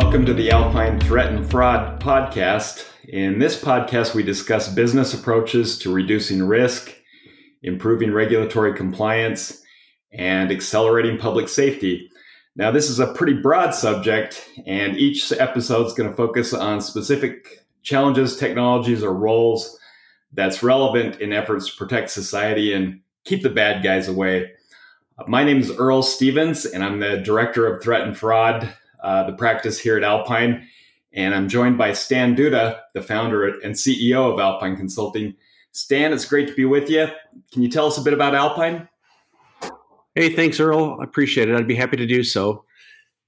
welcome to the Alpine Threat and Fraud podcast. In this podcast, we discuss business approaches to reducing risk, improving regulatory compliance, and accelerating public safety. Now, this is a pretty broad subject, and each episode is going to focus on specific challenges, technologies, or roles that's relevant in efforts to protect society and keep the bad guys away. My name is Earl Stevens, and I'm the Director of Threat and Fraud, uh, the practice here at Alpine. And I'm joined by Stan Duda, the founder and CEO of Alpine Consulting. Stan, it's great to be with you. Can you tell us a bit about Alpine? Hey, thanks, Earl. I appreciate it. I'd be happy to do so.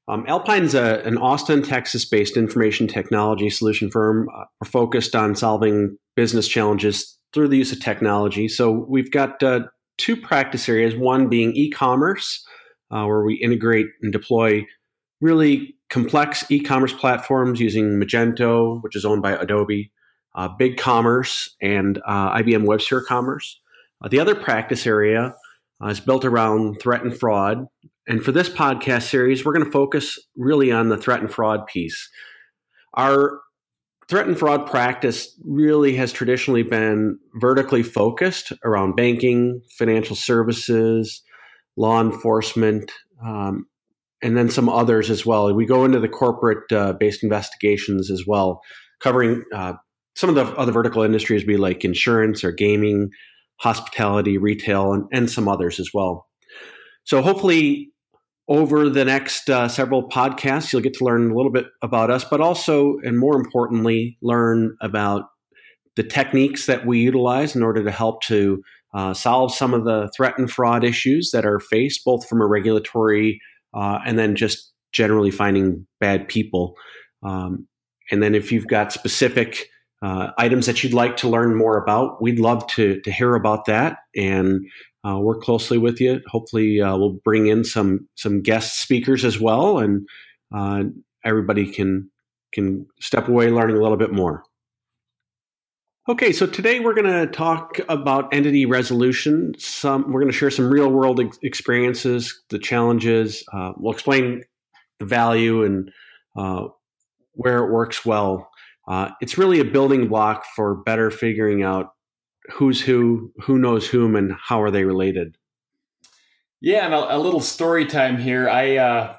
Um, Alpine's an Austin, Texas based information technology solution firm. Uh, we're focused on solving business challenges through the use of technology. So we've got uh, two practice areas one being e commerce, uh, where we integrate and deploy really complex e commerce platforms using Magento, which is owned by Adobe, uh, BigCommerce, and uh, IBM WebSphere Commerce. Uh, the other practice area uh, is built around threat and fraud. And for this podcast series, we're going to focus really on the threat and fraud piece. Our threat and fraud practice really has traditionally been vertically focused around banking, financial services, law enforcement, um, and then some others as well. We go into the corporate uh, based investigations as well, covering uh, some of the other vertical industries, be like insurance or gaming, hospitality, retail, and, and some others as well. So hopefully, over the next uh, several podcasts, you'll get to learn a little bit about us, but also, and more importantly, learn about the techniques that we utilize in order to help to uh, solve some of the threat and fraud issues that are faced, both from a regulatory uh, and then just generally finding bad people. Um, and then if you've got specific uh, items that you'd like to learn more about, we'd love to to hear about that and uh, work closely with you. Hopefully, uh, we'll bring in some some guest speakers as well, and uh, everybody can can step away learning a little bit more. Okay, so today we're going to talk about entity resolution. Some we're going to share some real world ex- experiences, the challenges. Uh, we'll explain the value and uh, where it works well uh, it's really a building block for better figuring out who's who, who knows whom, and how are they related. Yeah, and a, a little story time here. I uh,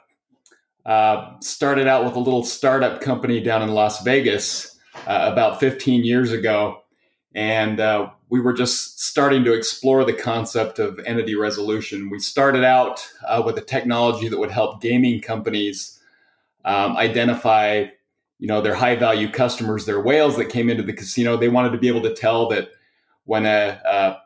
uh, started out with a little startup company down in Las Vegas uh, about 15 years ago, and uh, we were just starting to explore the concept of entity resolution. We started out uh, with a technology that would help gaming companies um, identify you know their high value customers, their whales that came into the casino. They wanted to be able to tell that when a uh,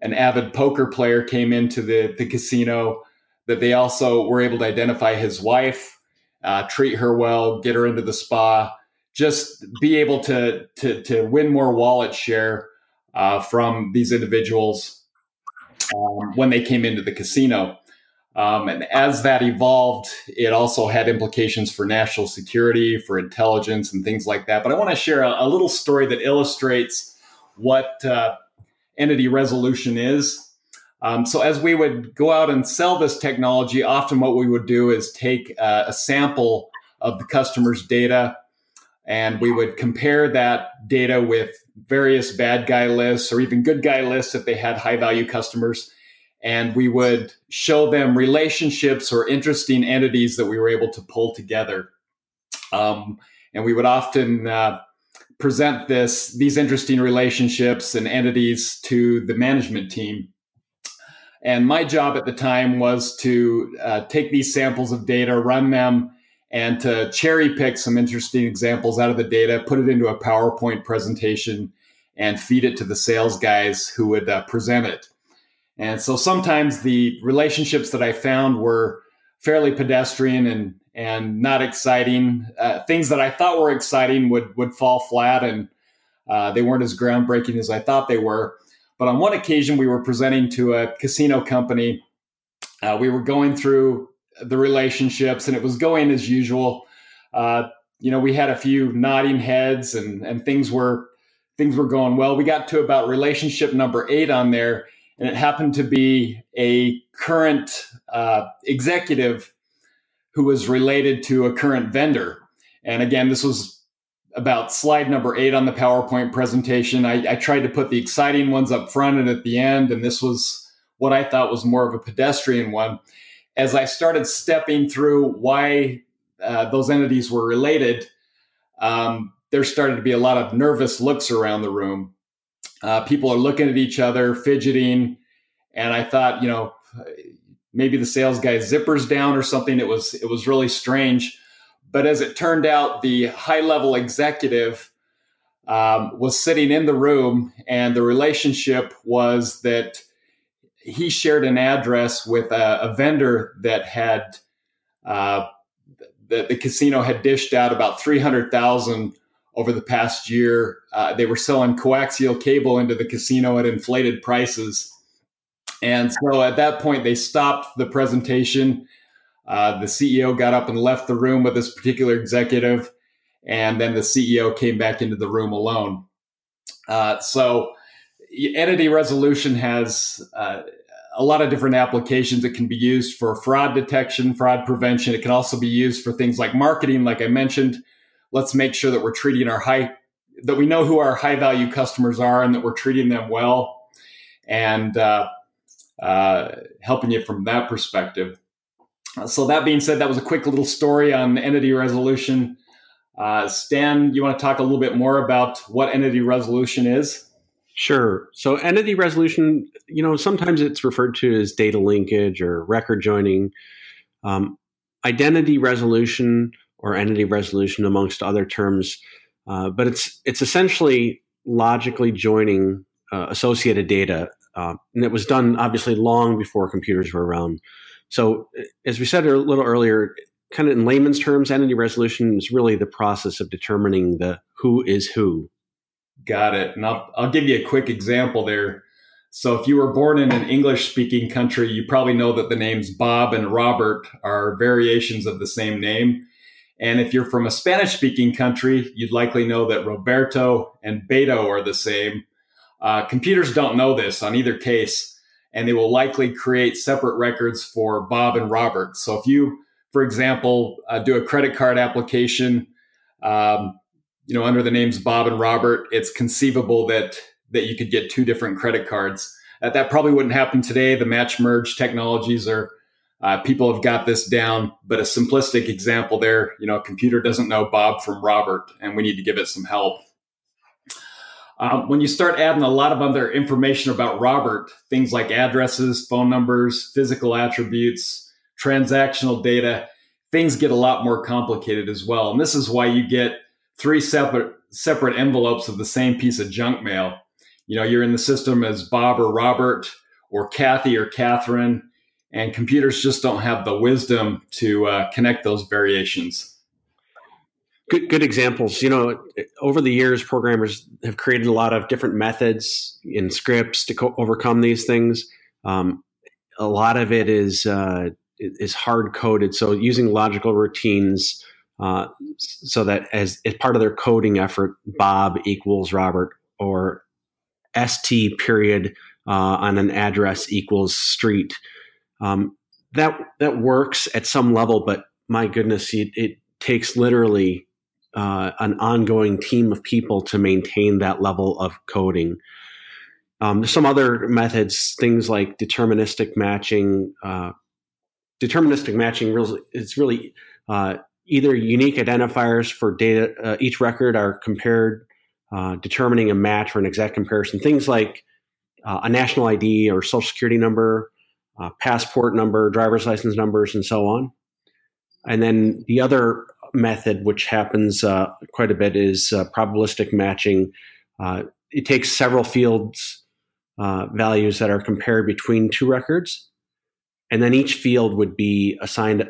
an avid poker player came into the the casino, that they also were able to identify his wife, uh, treat her well, get her into the spa, just be able to to to win more wallet share uh, from these individuals um, when they came into the casino. Um, and as that evolved, it also had implications for national security, for intelligence, and things like that. But I want to share a, a little story that illustrates what uh, entity resolution is. Um, so, as we would go out and sell this technology, often what we would do is take uh, a sample of the customer's data and we would compare that data with various bad guy lists or even good guy lists if they had high value customers and we would show them relationships or interesting entities that we were able to pull together. Um, and we would often uh, present this these interesting relationships and entities to the management team. And my job at the time was to uh, take these samples of data, run them, and to cherry pick some interesting examples out of the data, put it into a PowerPoint presentation, and feed it to the sales guys who would uh, present it. And so sometimes the relationships that I found were fairly pedestrian and and not exciting. Uh, things that I thought were exciting would would fall flat, and uh, they weren't as groundbreaking as I thought they were. But on one occasion, we were presenting to a casino company. Uh, we were going through the relationships, and it was going as usual. Uh, you know, we had a few nodding heads, and and things were things were going well. We got to about relationship number eight on there, and it happened to be a current uh, executive who was related to a current vendor. And again, this was about slide number eight on the PowerPoint presentation. I, I tried to put the exciting ones up front and at the end, and this was what I thought was more of a pedestrian one. As I started stepping through why uh, those entities were related, um, there started to be a lot of nervous looks around the room. Uh, people are looking at each other, fidgeting, and I thought, you know, maybe the sales guy's zippers down or something. It was it was really strange. But as it turned out, the high level executive um, was sitting in the room, and the relationship was that he shared an address with a, a vendor that had uh, the, the, casino had dished out about three hundred thousand over the past year. Uh, they were selling coaxial cable into the casino at inflated prices, and so at that point they stopped the presentation uh, the CEO got up and left the room with this particular executive, and then the CEO came back into the room alone. Uh, so, entity resolution has uh, a lot of different applications. It can be used for fraud detection, fraud prevention. It can also be used for things like marketing, like I mentioned. Let's make sure that we're treating our high, that we know who our high value customers are and that we're treating them well and uh, uh, helping you from that perspective. So that being said, that was a quick little story on entity resolution. Uh, Stan, you want to talk a little bit more about what entity resolution is? Sure. So entity resolution, you know, sometimes it's referred to as data linkage or record joining. Um, identity resolution or entity resolution, amongst other terms, uh, but it's it's essentially logically joining uh, associated data, uh, and it was done obviously long before computers were around. So, as we said a little earlier, kind of in layman's terms, entity resolution is really the process of determining the who is who. Got it. And I'll, I'll give you a quick example there. So, if you were born in an English speaking country, you probably know that the names Bob and Robert are variations of the same name. And if you're from a Spanish speaking country, you'd likely know that Roberto and Beto are the same. Uh, computers don't know this on either case and they will likely create separate records for Bob and Robert. So if you, for example, uh, do a credit card application, um, you know, under the names Bob and Robert, it's conceivable that that you could get two different credit cards. That that probably wouldn't happen today. The match merge technologies are uh, people have got this down, but a simplistic example there, you know, a computer doesn't know Bob from Robert, and we need to give it some help. Um, when you start adding a lot of other information about Robert, things like addresses, phone numbers, physical attributes, transactional data, things get a lot more complicated as well. And this is why you get three separate separate envelopes of the same piece of junk mail. You know, you're in the system as Bob or Robert or Kathy or Catherine, and computers just don't have the wisdom to uh, connect those variations good good examples. You know, over the years, programmers have created a lot of different methods in scripts to co- overcome these things. Um, a lot of it is uh, is hard coded, so using logical routines. Uh, so that as, as part of their coding effort, Bob equals Robert or st period uh, on an address equals street. Um, that that works at some level, but my goodness, it, it takes literally uh, an ongoing team of people to maintain that level of coding. Um, some other methods, things like deterministic matching. Uh, deterministic matching really, it's really uh, either unique identifiers for data. Uh, each record are compared, uh, determining a match or an exact comparison. Things like uh, a national ID or social security number, passport number, driver's license numbers, and so on. And then the other method, which happens uh, quite a bit, is uh, probabilistic matching. Uh, it takes several fields uh, values that are compared between two records, and then each field would be assigned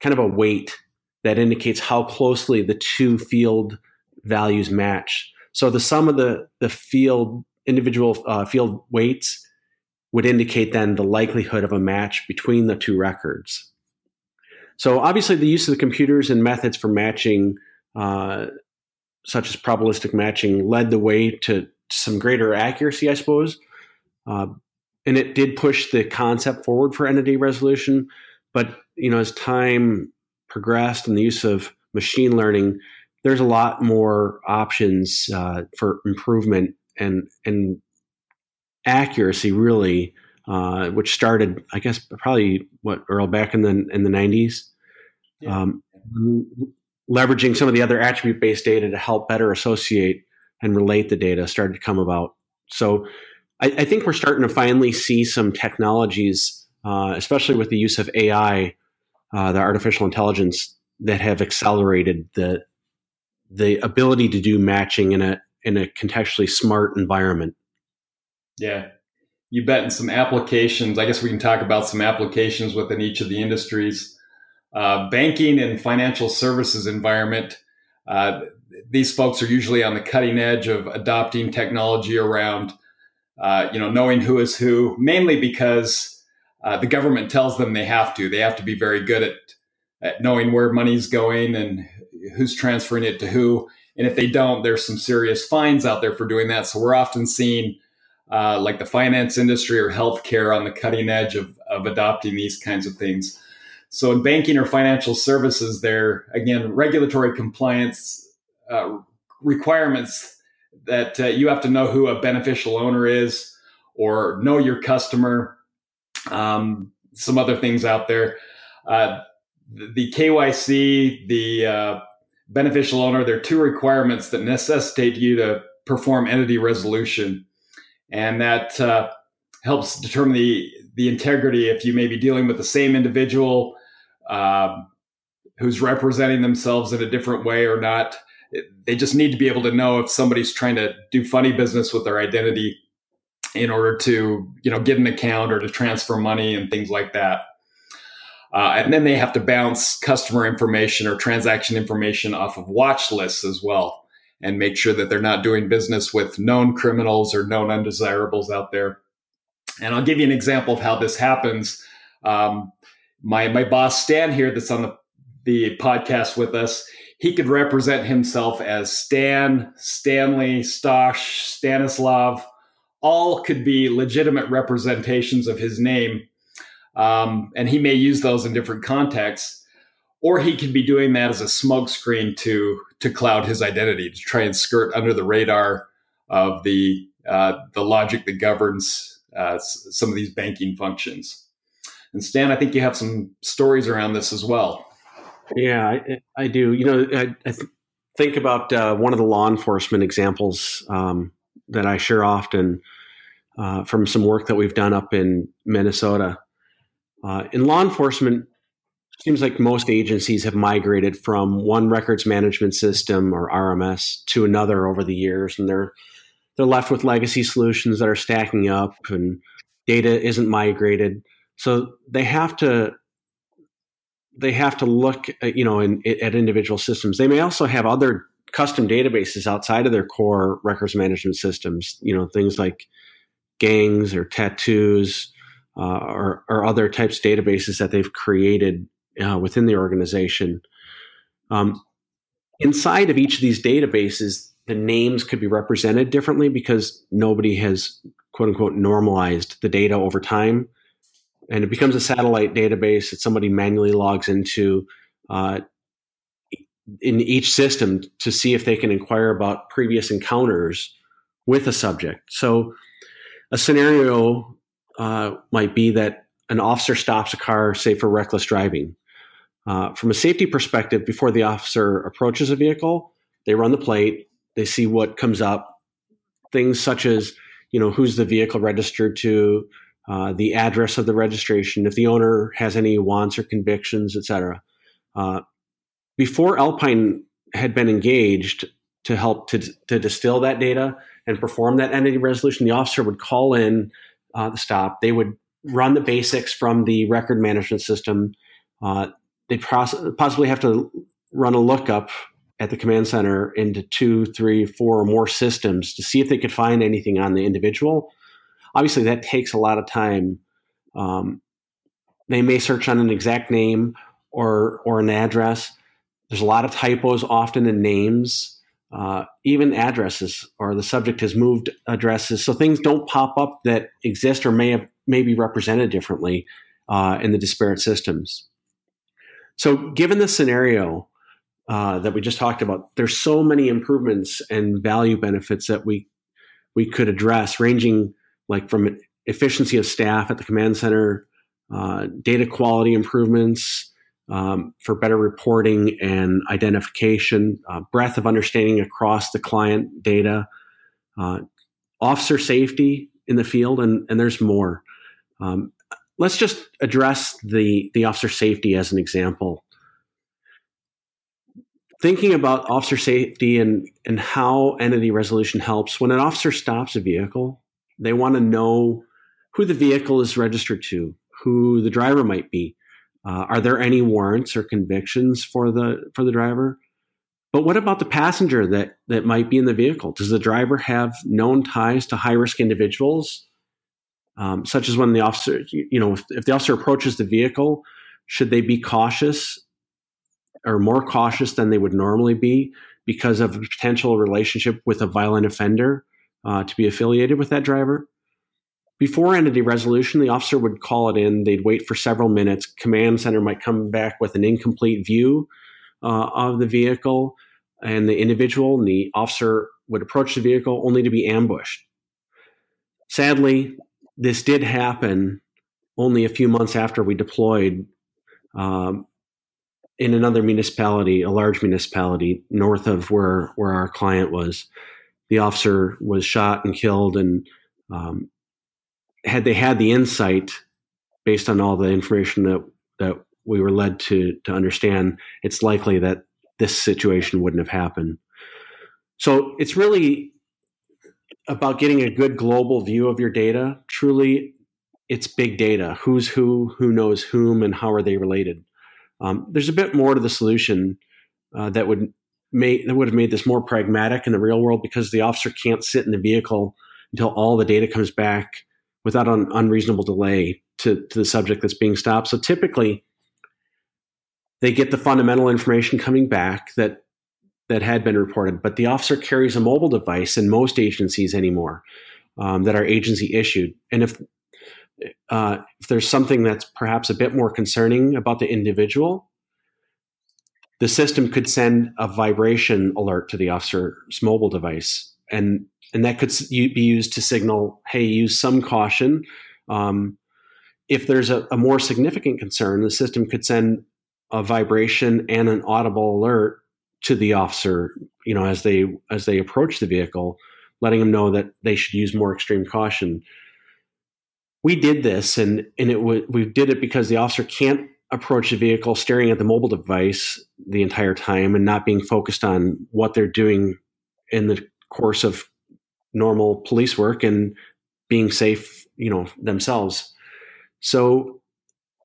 kind of a weight that indicates how closely the two field values match. So the sum of the the field individual uh, field weights would indicate then the likelihood of a match between the two records. So obviously, the use of the computers and methods for matching, uh, such as probabilistic matching, led the way to some greater accuracy, I suppose. Uh, and it did push the concept forward for entity resolution. But you know, as time progressed and the use of machine learning, there's a lot more options uh, for improvement and and accuracy, really, uh, which started, I guess, probably what Earl back in the in the 90s. Yeah. Um, leveraging some of the other attribute based data to help better associate and relate the data started to come about. So I, I think we're starting to finally see some technologies, uh, especially with the use of AI, uh, the artificial intelligence, that have accelerated the the ability to do matching in a in a contextually smart environment. Yeah, you bet. In some applications, I guess we can talk about some applications within each of the industries. Uh, banking and financial services environment. Uh, these folks are usually on the cutting edge of adopting technology around, uh, you know, knowing who is who, mainly because uh, the government tells them they have to. They have to be very good at, at knowing where money's going and who's transferring it to who. And if they don't, there's some serious fines out there for doing that. So we're often seeing uh, like the finance industry or healthcare on the cutting edge of, of adopting these kinds of things. So in banking or financial services, there again regulatory compliance uh, requirements that uh, you have to know who a beneficial owner is or know your customer. Um, some other things out there. Uh, the KYC, the uh, beneficial owner, there are two requirements that necessitate you to perform entity resolution. And that uh, helps determine the, the integrity if you may be dealing with the same individual um, who's representing themselves in a different way or not. They just need to be able to know if somebody's trying to do funny business with their identity in order to, you know, get an account or to transfer money and things like that. Uh, and then they have to bounce customer information or transaction information off of watch lists as well and make sure that they're not doing business with known criminals or known undesirables out there. And I'll give you an example of how this happens. Um, my my boss Stan here, that's on the the podcast with us, he could represent himself as Stan, Stanley, Stosh, Stanislav. All could be legitimate representations of his name, um, and he may use those in different contexts. Or he could be doing that as a smokescreen to to cloud his identity to try and skirt under the radar of the uh, the logic that governs uh, some of these banking functions. And Stan, I think you have some stories around this as well. Yeah, I, I do. You know, I, I th- think about uh, one of the law enforcement examples um, that I share often uh, from some work that we've done up in Minnesota. Uh, in law enforcement, seems like most agencies have migrated from one records management system or RMS to another over the years, and they're they're left with legacy solutions that are stacking up, and data isn't migrated. So they have to they have to look at, you know in, at individual systems. They may also have other custom databases outside of their core records management systems. You know things like gangs or tattoos uh, or, or, other types of databases that they've created uh, within the organization. Um, inside of each of these databases, the names could be represented differently because nobody has quote unquote normalized the data over time and it becomes a satellite database that somebody manually logs into uh, in each system to see if they can inquire about previous encounters with a subject. So, a scenario uh, might be that an officer stops a car, say for reckless driving. Uh, from a safety perspective, before the officer approaches a vehicle, they run the plate, they see what comes up, things such as you know who's the vehicle registered to, uh, the address of the registration, if the owner has any wants or convictions, etc. Uh, before Alpine had been engaged to help to, to distill that data and perform that entity resolution, the officer would call in uh, the stop. They would run the basics from the record management system. Uh, they possibly have to run a lookup at the command center into two, three, four or more systems to see if they could find anything on the individual obviously that takes a lot of time. Um, they may search on an exact name or or an address. There's a lot of typos often in names, uh, even addresses, or the subject has moved addresses, so things don't pop up that exist or may have may be represented differently uh, in the disparate systems. So, given the scenario, uh, that we just talked about, there's so many improvements and value benefits that we we could address, ranging like from efficiency of staff at the command center, uh, data quality improvements um, for better reporting and identification, uh, breadth of understanding across the client data, uh, officer safety in the field, and, and there's more. Um, let's just address the, the officer safety as an example. Thinking about officer safety and, and how entity resolution helps, when an officer stops a vehicle, they want to know who the vehicle is registered to, who the driver might be. Uh, are there any warrants or convictions for the for the driver? But what about the passenger that that might be in the vehicle? Does the driver have known ties to high risk individuals, um, such as when the officer, you know, if, if the officer approaches the vehicle, should they be cautious or more cautious than they would normally be because of a potential relationship with a violent offender uh, to be affiliated with that driver? Before entity resolution, the officer would call it in. They'd wait for several minutes. Command center might come back with an incomplete view uh, of the vehicle and the individual, and the officer would approach the vehicle only to be ambushed. Sadly, this did happen only a few months after we deployed um, in another municipality, a large municipality north of where where our client was. The officer was shot and killed, and um, had they had the insight based on all the information that that we were led to to understand, it's likely that this situation wouldn't have happened. So it's really about getting a good global view of your data. Truly, it's big data. Who's who, who knows whom, and how are they related? Um, there's a bit more to the solution uh, that would make that would have made this more pragmatic in the real world because the officer can't sit in the vehicle until all the data comes back without an unreasonable delay to, to the subject that's being stopped. So typically, they get the fundamental information coming back that that had been reported, but the officer carries a mobile device in most agencies anymore um, that are agency issued. And if uh, if there's something that's perhaps a bit more concerning about the individual, the system could send a vibration alert to the officer's mobile device, and and that could be used to signal, hey, use some caution. Um, if there's a, a, more significant concern, the system could send a vibration and an audible alert to the officer, you know, as they as they approach the vehicle, letting them know that they should use more extreme caution. We did this, and and it we did it because the officer can't approach the vehicle staring at the mobile device the entire time and not being focused on what they're doing in the course of normal police work and being safe, you know, themselves. So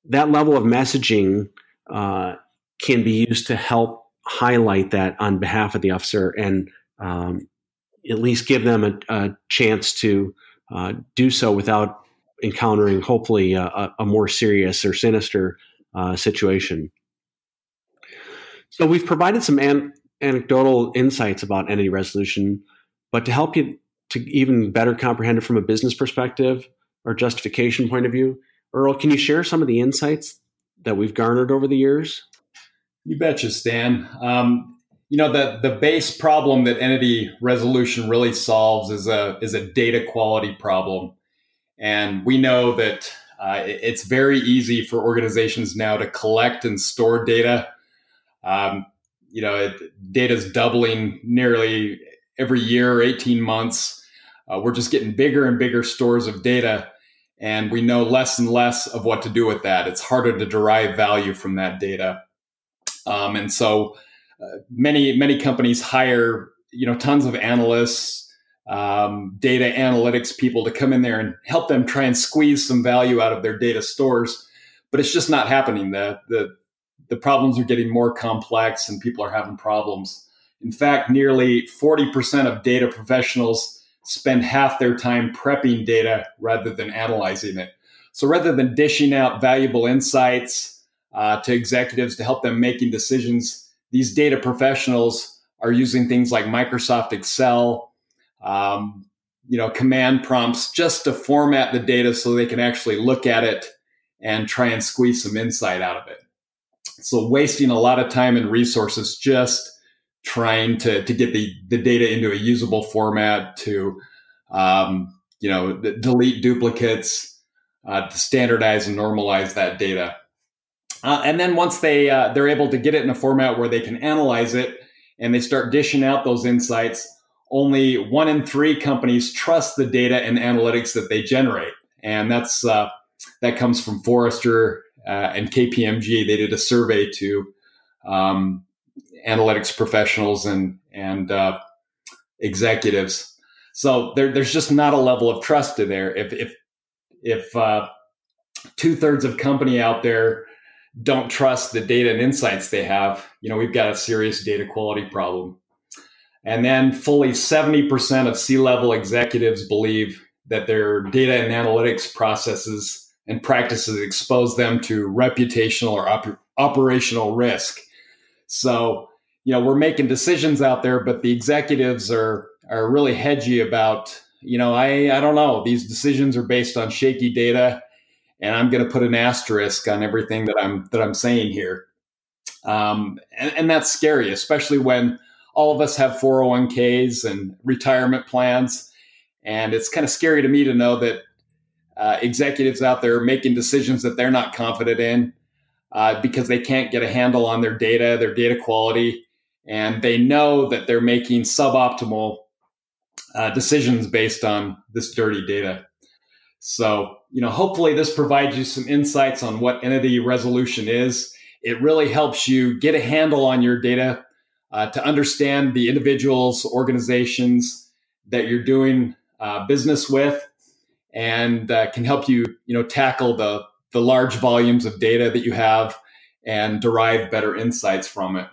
that level of messaging uh, can be used to help highlight that on behalf of the officer and um, at least give them a, a chance to uh, do so without encountering, hopefully, a, a more serious or sinister uh, situation. So we've provided some an- anecdotal insights about entity resolution, but to help you to even better comprehend it from a business perspective or justification point of view. Earl, can you share some of the insights that we've garnered over the years? You betcha, Stan. Um, you know the the base problem that entity resolution really solves is a is a data quality problem, and we know that uh, it's very easy for organizations now to collect and store data. Um, you know, data is doubling nearly every year, 18 months. Uh, we're just getting bigger and bigger stores of data, and we know less and less of what to do with that. It's harder to derive value from that data, um, and so uh, many many companies hire you know tons of analysts. Um, data analytics people to come in there and help them try and squeeze some value out of their data stores, but it's just not happening. The the the problems are getting more complex and people are having problems. In fact, nearly 40% of data professionals spend half their time prepping data rather than analyzing it. So rather than dishing out valuable insights uh, to executives to help them making decisions, these data professionals are using things like Microsoft Excel, um, you know, command prompts just to format the data so they can actually look at it and try and squeeze some insight out of it. So wasting a lot of time and resources just trying to, to get the, the data into a usable format to, um, you know, delete duplicates, uh, to standardize and normalize that data. Uh, and then once they uh, they're able to get it in a format where they can analyze it and they start dishing out those insights, only one in three companies trust the data and analytics that they generate, and that's uh, that comes from Forrester uh, and KPMG. They did a survey to um, analytics professionals and and uh, executives. So there, there's just not a level of trust to there. If if if uh, two thirds of company out there don't trust the data and insights they have, you know, we've got a serious data quality problem. And then fully 70% of C level executives believe that their data and analytics processes and practices expose them to reputational or op- operational risk. So, you know, we're making decisions out there, but the executives are are really hedgy about, you know, I I don't know, these decisions are based on shaky data, and I'm going to put an asterisk on everything that I'm that I'm saying here. Um, and, and that's scary, especially when all of us have 401ks and retirement plans. And it's kind of scary to me to know that uh, executives out there are making decisions that they're not confident in uh, because they can't get a handle on their data, their data quality, and they know that they're making suboptimal uh, decisions based on this dirty data. So, you know, hopefully this provides you some insights on what entity resolution is. It really helps you get a handle on your data uh, to understand the individuals, organizations that you're doing uh, business with and uh, can help you, you know, tackle the the large volumes of data that you have and derive better insights from it.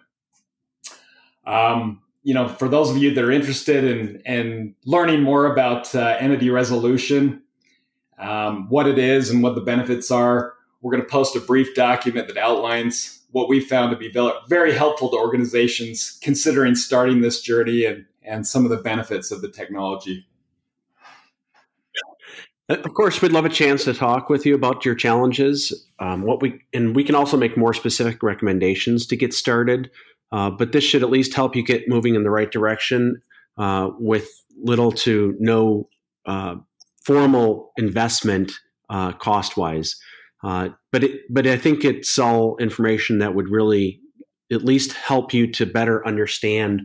Um, you know, for those of you that are interested in in learning more about uh, entity resolution, um, what it is and what the benefits are, we're going to post a brief document that outlines what we found to be very helpful to organizations considering starting this journey and, and some of the benefits of the technology. Of course, we'd love a chance to talk with you about your challenges. Um, what we and we can also make more specific recommendations to get started. Uh, but this should at least help you get moving in the right direction uh, with little to no uh, formal investment uh, cost wise. Uh, but it, but I think it's all information that would really at least help you to better understand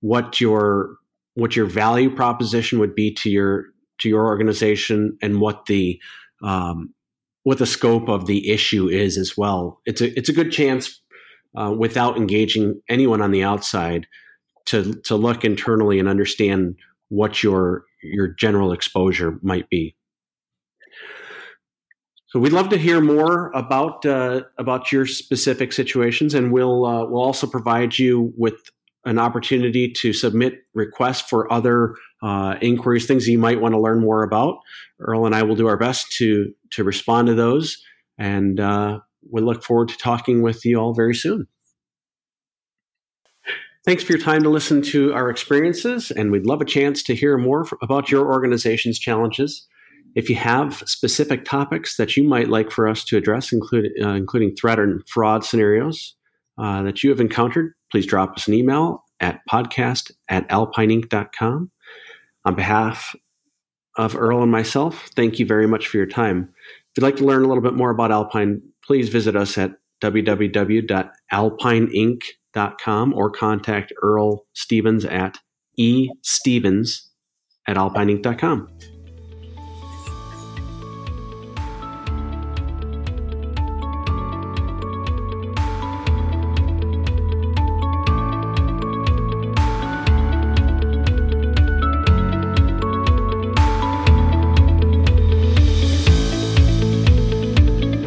what your what your value proposition would be to your to your organization and what the um, what the scope of the issue is as well. It's a it's a good chance uh, without engaging anyone on the outside to to look internally and understand what your your general exposure might be. So we'd love to hear more about uh, about your specific situations, and we'll uh, we'll also provide you with an opportunity to submit requests for other uh, inquiries, things you might want to learn more about. Earl and I will do our best to to respond to those, and uh, we look forward to talking with you all very soon. Thanks for your time to listen to our experiences, and we'd love a chance to hear more about your organization's challenges. If you have specific topics that you might like for us to address, include, uh, including threat and fraud scenarios uh, that you have encountered, please drop us an email at podcast at alpineinc.com. On behalf of Earl and myself, thank you very much for your time. If you'd like to learn a little bit more about Alpine, please visit us at www.alpineinc.com or contact Earl Stevens at estevens at alpineinc.com.